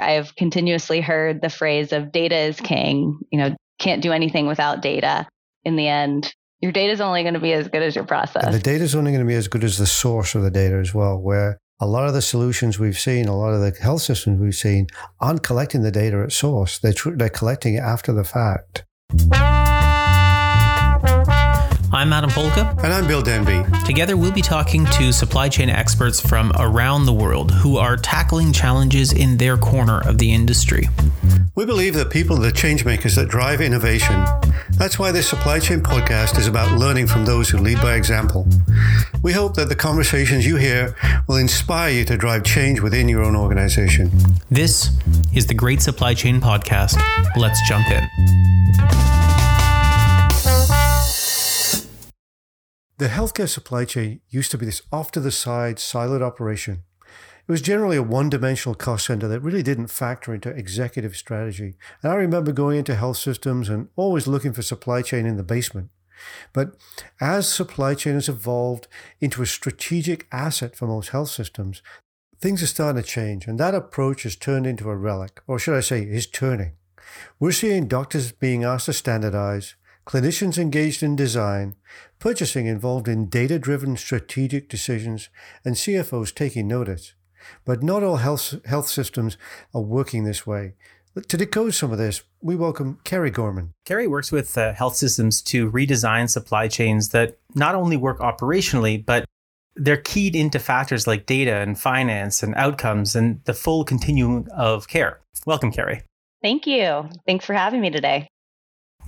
I've continuously heard the phrase of data is king, you know, can't do anything without data. In the end, your data is only going to be as good as your process. And the data is only going to be as good as the source of the data as well, where a lot of the solutions we've seen, a lot of the health systems we've seen aren't collecting the data at source. They're, tr- they're collecting it after the fact. I'm Adam Polka. And I'm Bill Denby. Together, we'll be talking to supply chain experts from around the world who are tackling challenges in their corner of the industry. We believe that people are the changemakers that drive innovation. That's why this supply chain podcast is about learning from those who lead by example. We hope that the conversations you hear will inspire you to drive change within your own organization. This is the Great Supply Chain Podcast. Let's jump in. The healthcare supply chain used to be this off to the side, siloed operation. It was generally a one dimensional cost center that really didn't factor into executive strategy. And I remember going into health systems and always looking for supply chain in the basement. But as supply chain has evolved into a strategic asset for most health systems, things are starting to change. And that approach has turned into a relic, or should I say, is turning. We're seeing doctors being asked to standardize, clinicians engaged in design, purchasing involved in data driven strategic decisions, and CFOs taking notice. But not all health, health systems are working this way. To decode some of this, we welcome Carrie Gorman. Carrie works with uh, health systems to redesign supply chains that not only work operationally, but they're keyed into factors like data and finance and outcomes and the full continuum of care. Welcome, Carrie. Thank you. Thanks for having me today.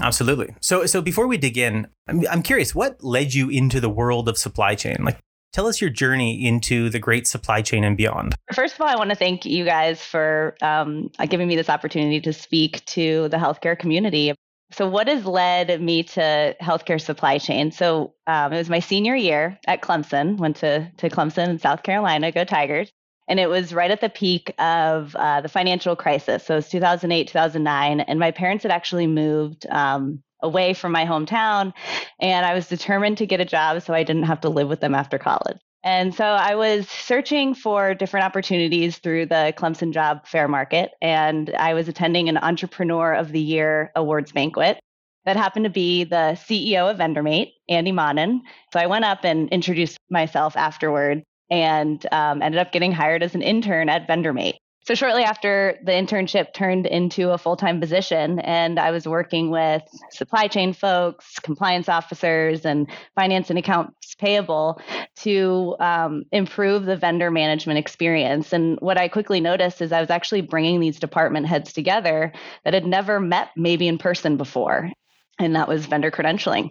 Absolutely. So, so before we dig in, I'm, I'm curious, what led you into the world of supply chain? Like, tell us your journey into the great supply chain and beyond. First of all, I want to thank you guys for um, giving me this opportunity to speak to the healthcare community. So, what has led me to healthcare supply chain? So, um, it was my senior year at Clemson. Went to to Clemson in South Carolina. Go Tigers! And it was right at the peak of uh, the financial crisis. So it was 2008, 2009. And my parents had actually moved um, away from my hometown. And I was determined to get a job so I didn't have to live with them after college. And so I was searching for different opportunities through the Clemson Job Fair Market. And I was attending an Entrepreneur of the Year awards banquet that happened to be the CEO of VendorMate, Andy Monin. So I went up and introduced myself afterward and um, ended up getting hired as an intern at VendorMate. So shortly after the internship turned into a full-time position and I was working with supply chain folks, compliance officers and finance and accounts payable to um, improve the vendor management experience. And what I quickly noticed is I was actually bringing these department heads together that had never met maybe in person before. And that was vendor credentialing.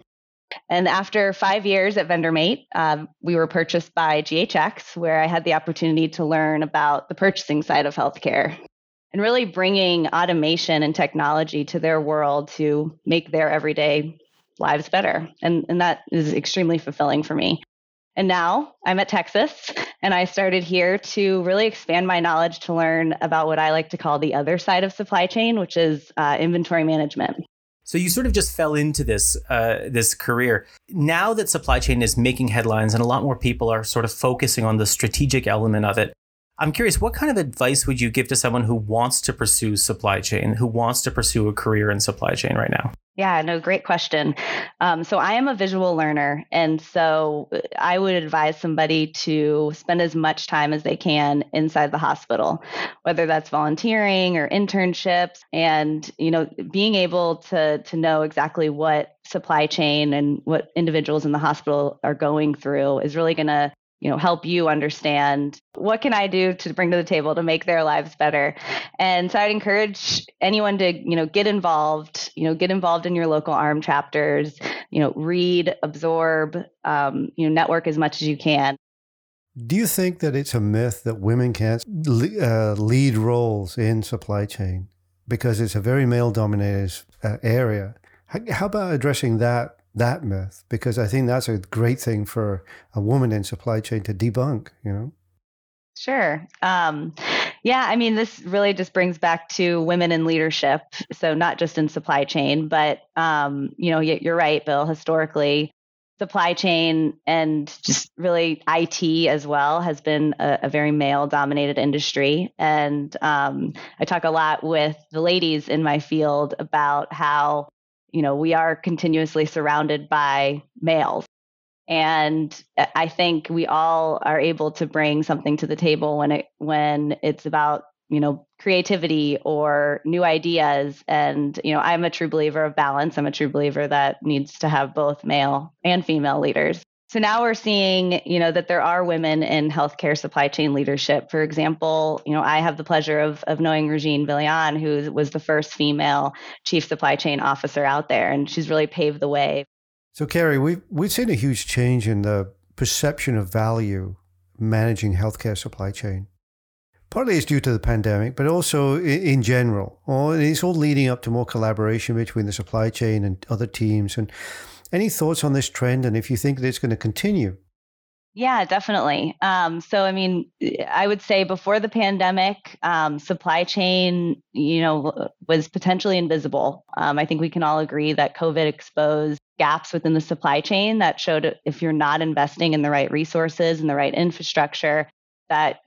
And after five years at VendorMate, uh, we were purchased by GHX, where I had the opportunity to learn about the purchasing side of healthcare and really bringing automation and technology to their world to make their everyday lives better. And, and that is extremely fulfilling for me. And now I'm at Tecsys, and I started here to really expand my knowledge to learn about what I like to call the other side of supply chain, which is uh, inventory management. So you sort of just fell into this uh, this career. Now that supply chain is making headlines and a lot more people are sort of focusing on the strategic element of it, I'm curious, what kind of advice would you give to someone who wants to pursue supply chain, who wants to pursue a career in supply chain right now? Yeah, no, great question. Um, so I am a visual learner, and so uh, I would advise somebody to spend as much time as they can inside the hospital, whether that's volunteering or internships, and you know, being able to to know exactly what supply chain and what individuals in the hospital are going through is really going to you know help you understand what can i do to bring to the table to make their lives better. And so i'd encourage anyone to you know get involved you know get involved in your local AHRMM chapters you know read absorb um, you know network as much as you can. Do you think that it's a myth that women can't uh, lead roles in supply chain? Because it's a very male dominated uh, area. How about addressing that that myth because I think that's a great thing for a woman in supply chain to debunk, you know? Sure. Um, yeah, I mean, this really just brings back to women in leadership. So, not just in supply chain, but, um, you know, you're right, Bill. Historically, supply chain and just really IT as well has been a, a very male dominated industry. And um, I talk a lot with the ladies in my field about how, you know, we are continuously surrounded by males. And I think we all are able to bring something to the table when it when it's about you know creativity or new ideas. And you know i'm a true believer of balance. I'm a true believer that needs to have both male and female leaders so now we're seeing you know that there are women in healthcare supply chain leadership for example you know i have the pleasure of, of knowing regine villain who was the first female chief supply chain officer out there and she's really paved the way so carrie we've, we've seen a huge change in the perception of value managing healthcare supply chain Partly it's due to the pandemic, but also in general. Or it's all leading up to more collaboration between the supply chain and other teams. And any thoughts on this trend and if you think that it's going to continue? Yeah, definitely. Um, so, I mean, I would say before the pandemic, um, supply chain, you know, was potentially invisible. Um, I think we can all agree that COVID exposed gaps within the supply chain that showed if you're not investing in the right resources and the right infrastructure, that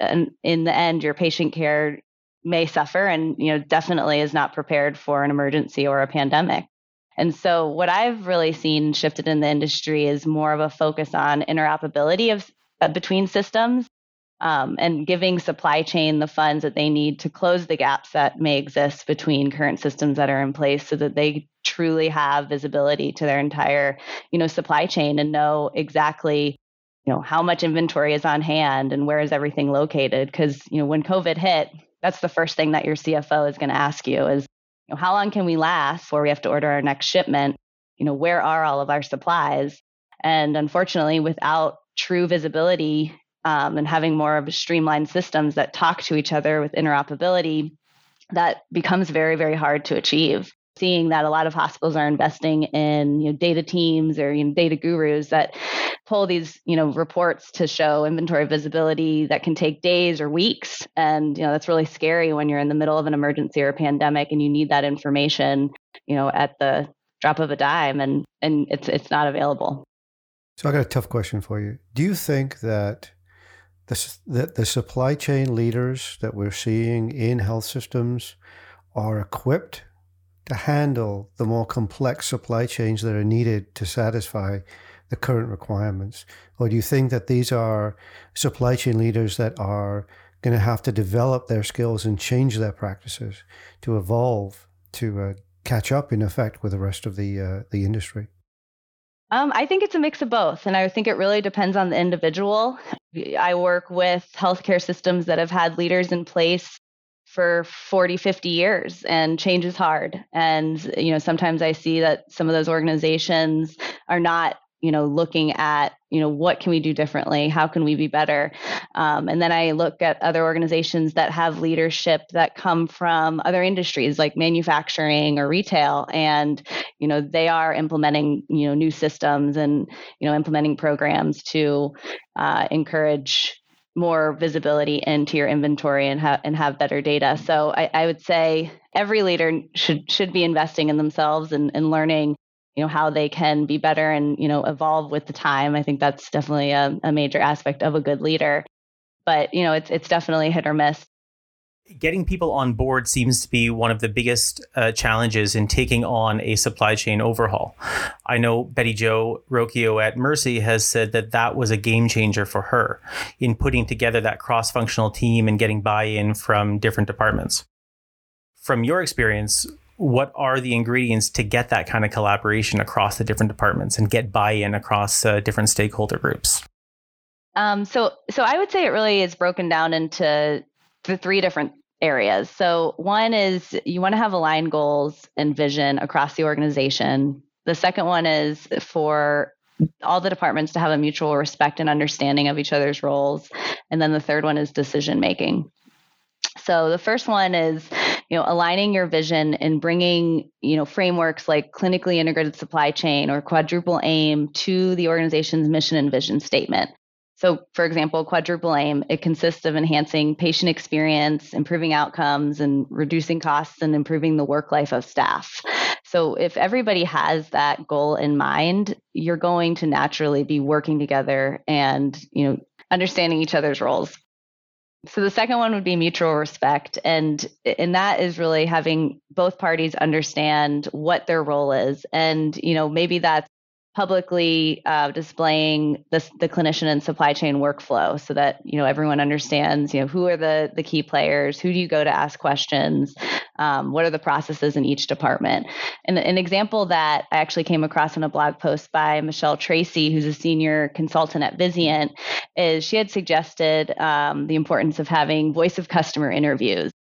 in the end your patient care may suffer and you know definitely is not prepared for an emergency or a pandemic and so what i've really seen shifted in the industry is more of a focus on interoperability of uh, between systems um, and giving supply chain the funds that they need to close the gaps that may exist between current systems that are in place so that they truly have visibility to their entire you know supply chain and know exactly you know how much inventory is on hand and where is everything located. Because you know when covid hit that's the first thing that your cfo is going to ask you is know how long can we last before we have to order our next shipment? You know where are all of our supplies? And unfortunately without true visibility um, and having more of streamlined systems that talk to each other with interoperability that becomes very very hard to achieve seeing that a lot of hospitals are investing in you know, data teams or you know, data gurus that pull these you know reports to show inventory visibility that can take days or weeks. And you know that's really scary when you're in the middle of an emergency or a pandemic and you need that information you know at the drop of a dime and and it's it's not available. So i got a tough question for you. Do you think that the, that the supply chain leaders that we're seeing in health systems are equipped to handle the more complex supply chains that are needed to satisfy the current requirements? Or do you think that these are supply chain leaders that are going to have to develop their skills and change their practices to evolve to uh, catch up, in effect, with the rest of the uh, the industry? Um, I think it's a mix of both, and I think it really depends on the individual. I work with healthcare systems that have had leaders in place for 40 50 years and change is hard. And you know sometimes i see that some of those organizations are not you know looking at you know what can we do differently? How can we be better? Um, and then i look at other organizations that have leadership that come from other industries like manufacturing or retail. And you know they are implementing you know new systems and you know implementing programs to uh, encourage more visibility into your inventory and have and have better data. So I, I, would say every leader should should be investing in themselves and, and learning, you know, how they can be better and you know evolve with the time. I think that's definitely a, a major aspect of a good leader. But you know, it's it's definitely hit or miss getting people on board seems to be one of the biggest uh, challenges in taking on a supply chain overhaul. I know Betty Jo Rocchio at Mercy has said that that was a game changer for her in putting together that cross functional team and getting buy in from different departments. From your experience, what are the ingredients to get that kind of collaboration across the different departments and get buy in across uh, different stakeholder groups? Um, so, so I would say it really is broken down into the three different areas. So, one is you want to have aligned goals and vision across the organization. The second one is for all the departments to have a mutual respect and understanding of each other's roles. And then the third one is decision making. So the first one is, you know, aligning your vision and bringing, you know, frameworks like clinically integrated supply chain or quadruple aim to the organization's mission and vision statement. So, for example, quadruple aim, it consists of enhancing patient experience, improving outcomes, and reducing costs and improving the work life of staff. So if everybody has that goal in mind, you're going to naturally be working together and, you know, understanding each other's roles. So the second one would be mutual respect and and that is really having both parties understand what their role is and you know maybe that's publicly uh, displaying the, the clinician and supply chain workflow so that you know everyone understands you know who are the the key players who do you go to ask questions um, what are the processes in each department. And an example that i actually came across in a blog post by michelle tracy who's a senior consultant at vizient is she had suggested um, the importance of having voice of customer interviews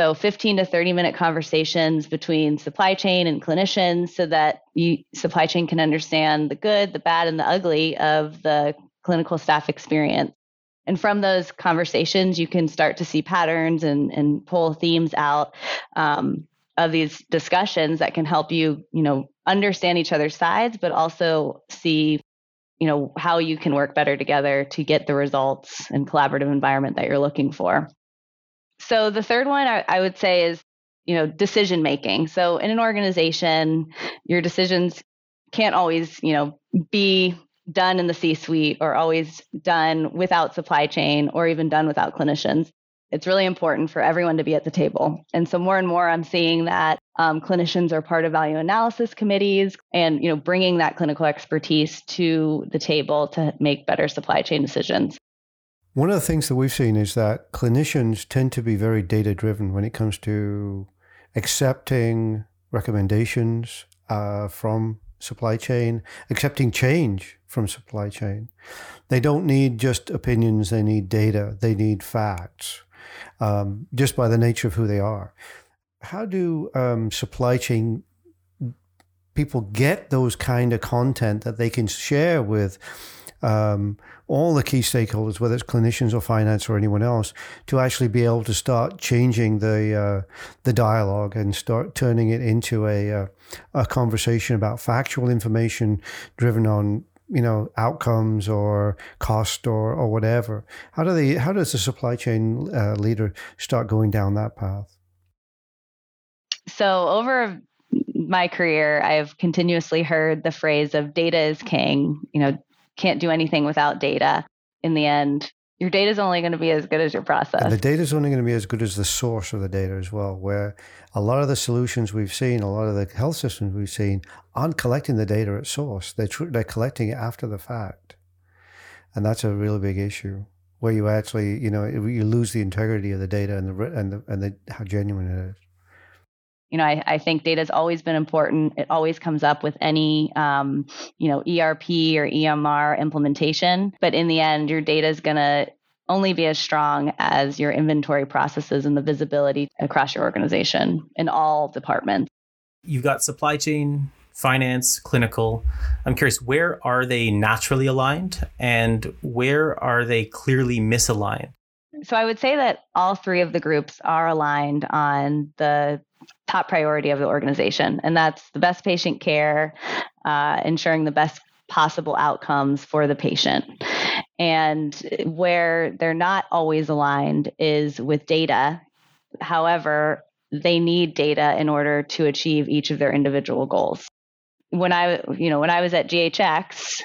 so 15 to 30 minute conversations between supply chain and clinicians so that you, supply chain can understand the good, the bad, and the ugly of the clinical staff experience. And from those conversations, you can start to see patterns and, and pull themes out um, of these discussions that can help you, you know, understand each other's sides, but also see, you know, how you can work better together to get the results and collaborative environment that you're looking for. So the third one I, I would say is, you know, decision making. So in an organization, your decisions can't always, you know, be done in the C suite or always done without supply chain or even done without clinicians. It's really important for everyone to be at the table. And so more and more I'm seeing that um, clinicians are part of value analysis committees and, you know, bringing that clinical expertise to the table to make better supply chain decisions. One of the things that we've seen is that clinicians tend to be very data driven when it comes to accepting recommendations uh, from supply chain, accepting change from supply chain. They don't need just opinions, they need data, they need facts, um, just by the nature of who they are. How do um, supply chain people get those kind of content that they can share with um, all the key stakeholders, whether it's clinicians or finance or anyone else, to actually be able to start changing the uh, the dialogue and start turning it into a uh, a conversation about factual information driven on you know outcomes or cost or or whatever. How do they? How does the supply chain uh, leader start going down that path? So over my career, I've continuously heard the phrase of data is king. You know, can't do anything without data. In the end, your data is only going to be as good as your process. And the data is only going to be as good as the source of the data as well. Where a lot of the solutions we've seen, a lot of the health systems we've seen, aren't collecting the data at source. They're tr- they're collecting it after the fact, and that's a really big issue. Where you actually, you know, you lose the integrity of the data and the and the and the, how genuine it is you know, I, I think data has always been important. It always comes up with any, um, you know, ERP or EMR implementation. But in the end, your data is going to only be as strong as your inventory processes and the visibility across your organization in all departments. You've got supply chain, finance, clinical. I'm curious, where are they naturally aligned and where are they clearly misaligned? So I would say that all three of the groups are aligned on the top priority of the organization, and that's the best patient care, uh, ensuring the best possible outcomes for the patient. And where they're not always aligned is with data. However, they need data in order to achieve each of their individual goals. When I, you know, when I was at GHX,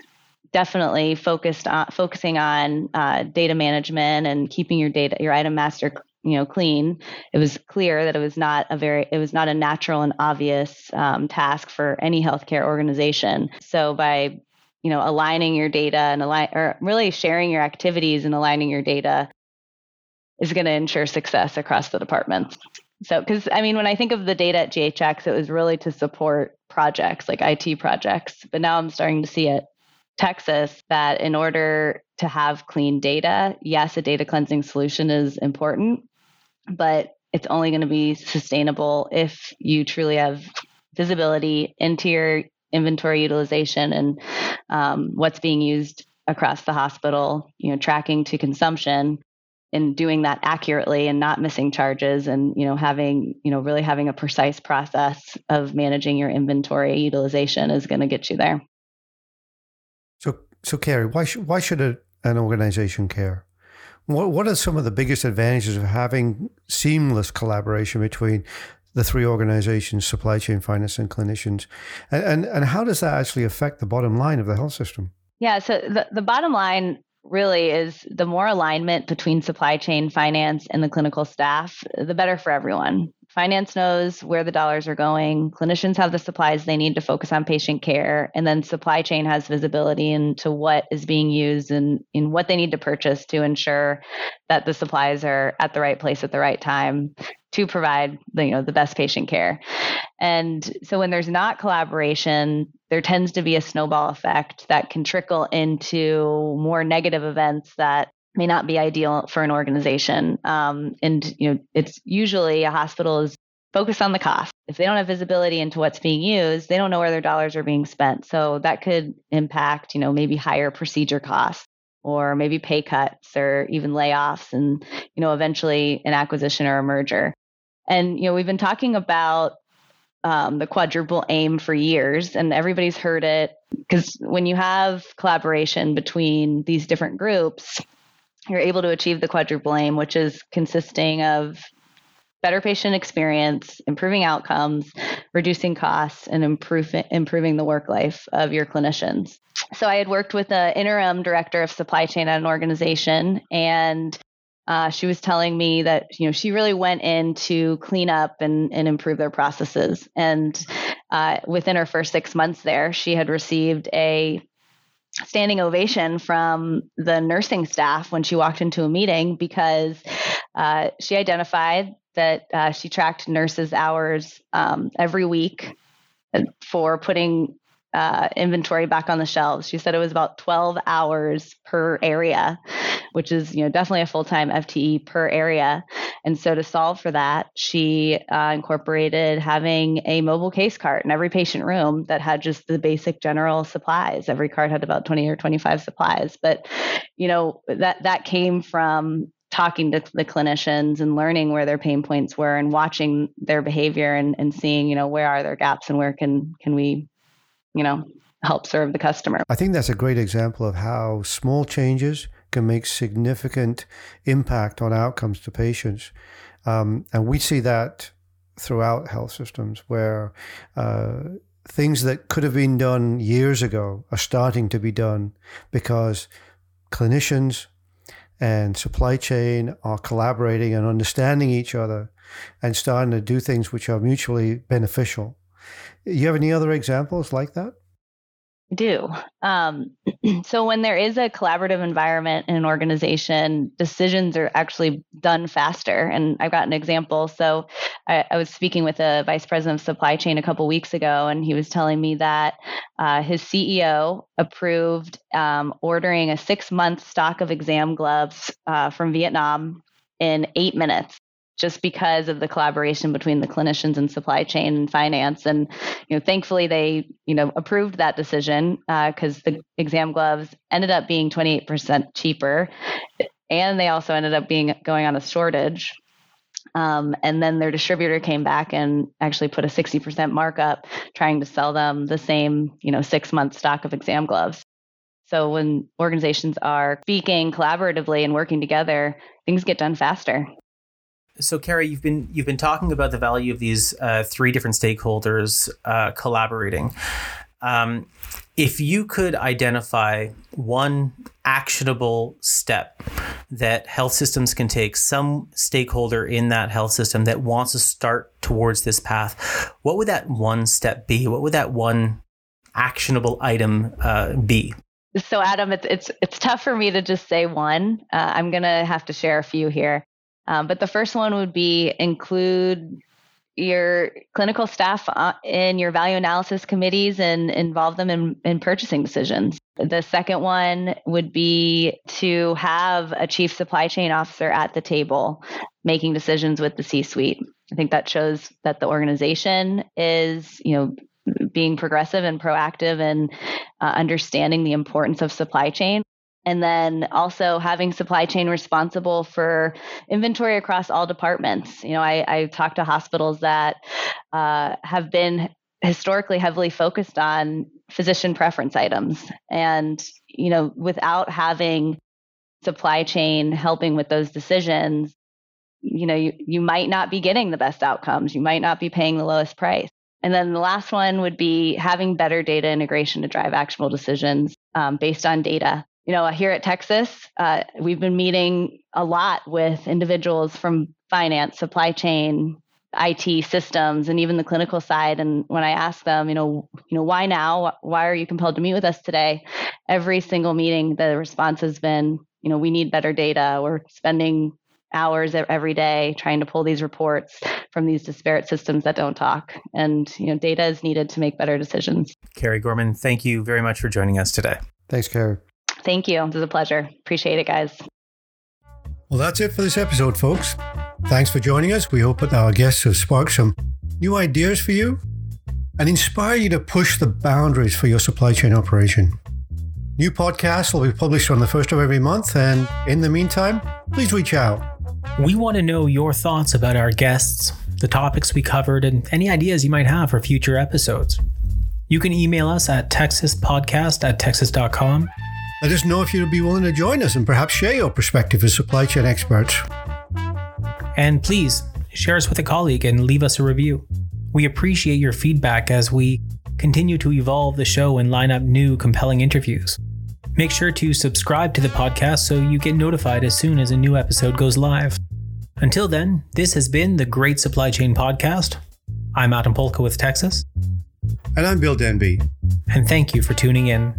definitely focused on focusing on uh, data management and keeping your data, your item master you know clean. It was clear that it was not a very it was not a natural and obvious um, task for any healthcare organization. So by you know aligning your data and align or really sharing your activities and aligning your data is going to ensure success across the departments. So because i mean when i think of the data at ghx it was really to support projects like it projects. But now i'm starting to see it Tecsys that in order to have clean data, yes, a data cleansing solution is important, but it's only going to be sustainable if you truly have visibility into your inventory utilization and um, what's being used across the hospital, you know, tracking to consumption and doing that accurately and not missing charges and, you know, having, you know, really having a precise process of managing your inventory utilization is going to get you there. So, so Carrie, why, sh- why should a, an organization care? What, what are some of the biggest advantages of having seamless collaboration between the three organizations, supply chain, finance, and clinicians. And, and, and how does that actually affect the bottom line of the health system? Yeah, so the, the bottom line really is the more alignment between supply chain, finance, and the clinical staff, the better for everyone. Finance knows where the dollars are going. Clinicians have the supplies they need to focus on patient care. And then supply chain has visibility into what is being used and in what they need to purchase to ensure that the supplies are at the right place at the right time to provide the, you know the best patient care. And so when there's not collaboration, there tends to be a snowball effect that can trickle into more negative events that may not be ideal for an organization. Um, and you know, it's usually a hospital is focused on the cost. If they don't have visibility into what's being used, they don't know where their dollars are being spent. So that could impact, you know, maybe higher procedure costs or maybe pay cuts or even layoffs and, you know, eventually an acquisition or a merger. And, you know, we've been talking about um, the quadruple aim for years, and everybody's heard it because when you have collaboration between these different groups, you're able to achieve the quadruple aim, which is consisting of better patient experience, improving outcomes, reducing costs, and improving improving the work life of your clinicians. So I had worked with an interim director of supply chain at an organization, and uh, she was telling me that you know she really went in to clean up and, and improve their processes. And uh, within her first six months there, she had received a standing ovation from the nursing staff when she walked into a meeting because uh, she identified that uh, she tracked nurses' hours um, every week for putting uh, inventory back on the shelves. She said it was about 12 hours per area, which is you know definitely a full time FTE per area. And so to solve for that, she uh, incorporated having a mobile case cart in every patient room that had just the basic general supplies. Every cart had about 20 or 25 supplies, but you know that that came from talking to the clinicians and learning where their pain points were and watching their behavior and, and seeing you know where are their gaps and where can can we you know, help serve the customer. I think that's a great example of how small changes can make significant impact on outcomes to patients. Um, and we see that throughout health systems where uh, things that could have been done years ago are starting to be done because clinicians and supply chain are collaborating and understanding each other and starting to do things which are mutually beneficial. You have any other examples like that? Do. Um, so when there is a collaborative environment in an organization, decisions are actually done faster. And I've got an example. So I, I was speaking with a vice president of supply chain a couple weeks ago, and he was telling me that uh, his CEO approved um, ordering a six month stock of exam gloves uh, from Vietnam in eight minutes just because of the collaboration between the clinicians and supply chain and finance. And you know, thankfully they you know approved that decision because uh, the exam gloves ended up being 28% cheaper, and they also ended up being going on a shortage. Um, and then their distributor came back and actually put a 60% markup, trying to sell them the same you know six month stock of exam gloves. So when organizations are speaking collaboratively and working together, things get done faster. So, Carrie, you've been you've been talking about the value of these uh, three different stakeholders uh, collaborating. Um, if you could identify one actionable step that health systems can take, some stakeholder in that health system that wants to start towards this path, what would that one step be? What would that one actionable item uh, be? So, Adam, it's it's it's tough for me to just say one. Uh, I'm gonna have to share a few here. Um, but the first one would be include your clinical staff uh, in your value analysis committees and involve them in, in purchasing decisions. The second one would be to have a chief supply chain officer at the table making decisions with the C suite. I think that shows that the organization is, you know, being progressive and proactive and uh, understanding the importance of supply chain and then also having supply chain responsible for inventory across all departments. You know, I, I talked to hospitals that uh, have been historically heavily focused on physician preference items. And, you know, without having supply chain helping with those decisions, you know, you, you might not be getting the best outcomes. You might not be paying the lowest price. And then the last one would be having better data integration to drive actionable decisions um, based on data. You know, here at Tecsys, uh, we've been meeting a lot with individuals from finance, supply chain, IT systems, and even the clinical side. And when I ask them, you know, you know, why now? Why are you compelled to meet with us today? Every single meeting, the response has been, you know, we need better data. We're spending hours every day trying to pull these reports from these disparate systems that don't talk. And you know, data is needed to make better decisions. Carrie Gorman, thank you very much for joining us today. Thanks, Carrie. Thank you. It was a pleasure. Appreciate it, guys. Well, that's it for this episode, folks. Thanks for joining us. We hope that our guests have sparked some new ideas for you and inspire you to push the boundaries for your supply chain operation. New podcasts will be published on the first of every month, and in the meantime, please reach out. We want to know your thoughts about our guests, the topics we covered, and any ideas you might have for future episodes. You can email us at tecsyspodcast at tecsys.com. Let us know if you'd be willing to join us and perhaps share your perspective as supply chain experts. And please share us with a colleague and leave us a review. We appreciate your feedback as we continue to evolve the show and line up new, compelling interviews. Make sure to subscribe to the podcast so you get notified as soon as a new episode goes live. Until then, this has been the Great Supply Chain Podcast. I'm Adam Polka with Tecsys. And I'm Bill Denby. And thank you for tuning in.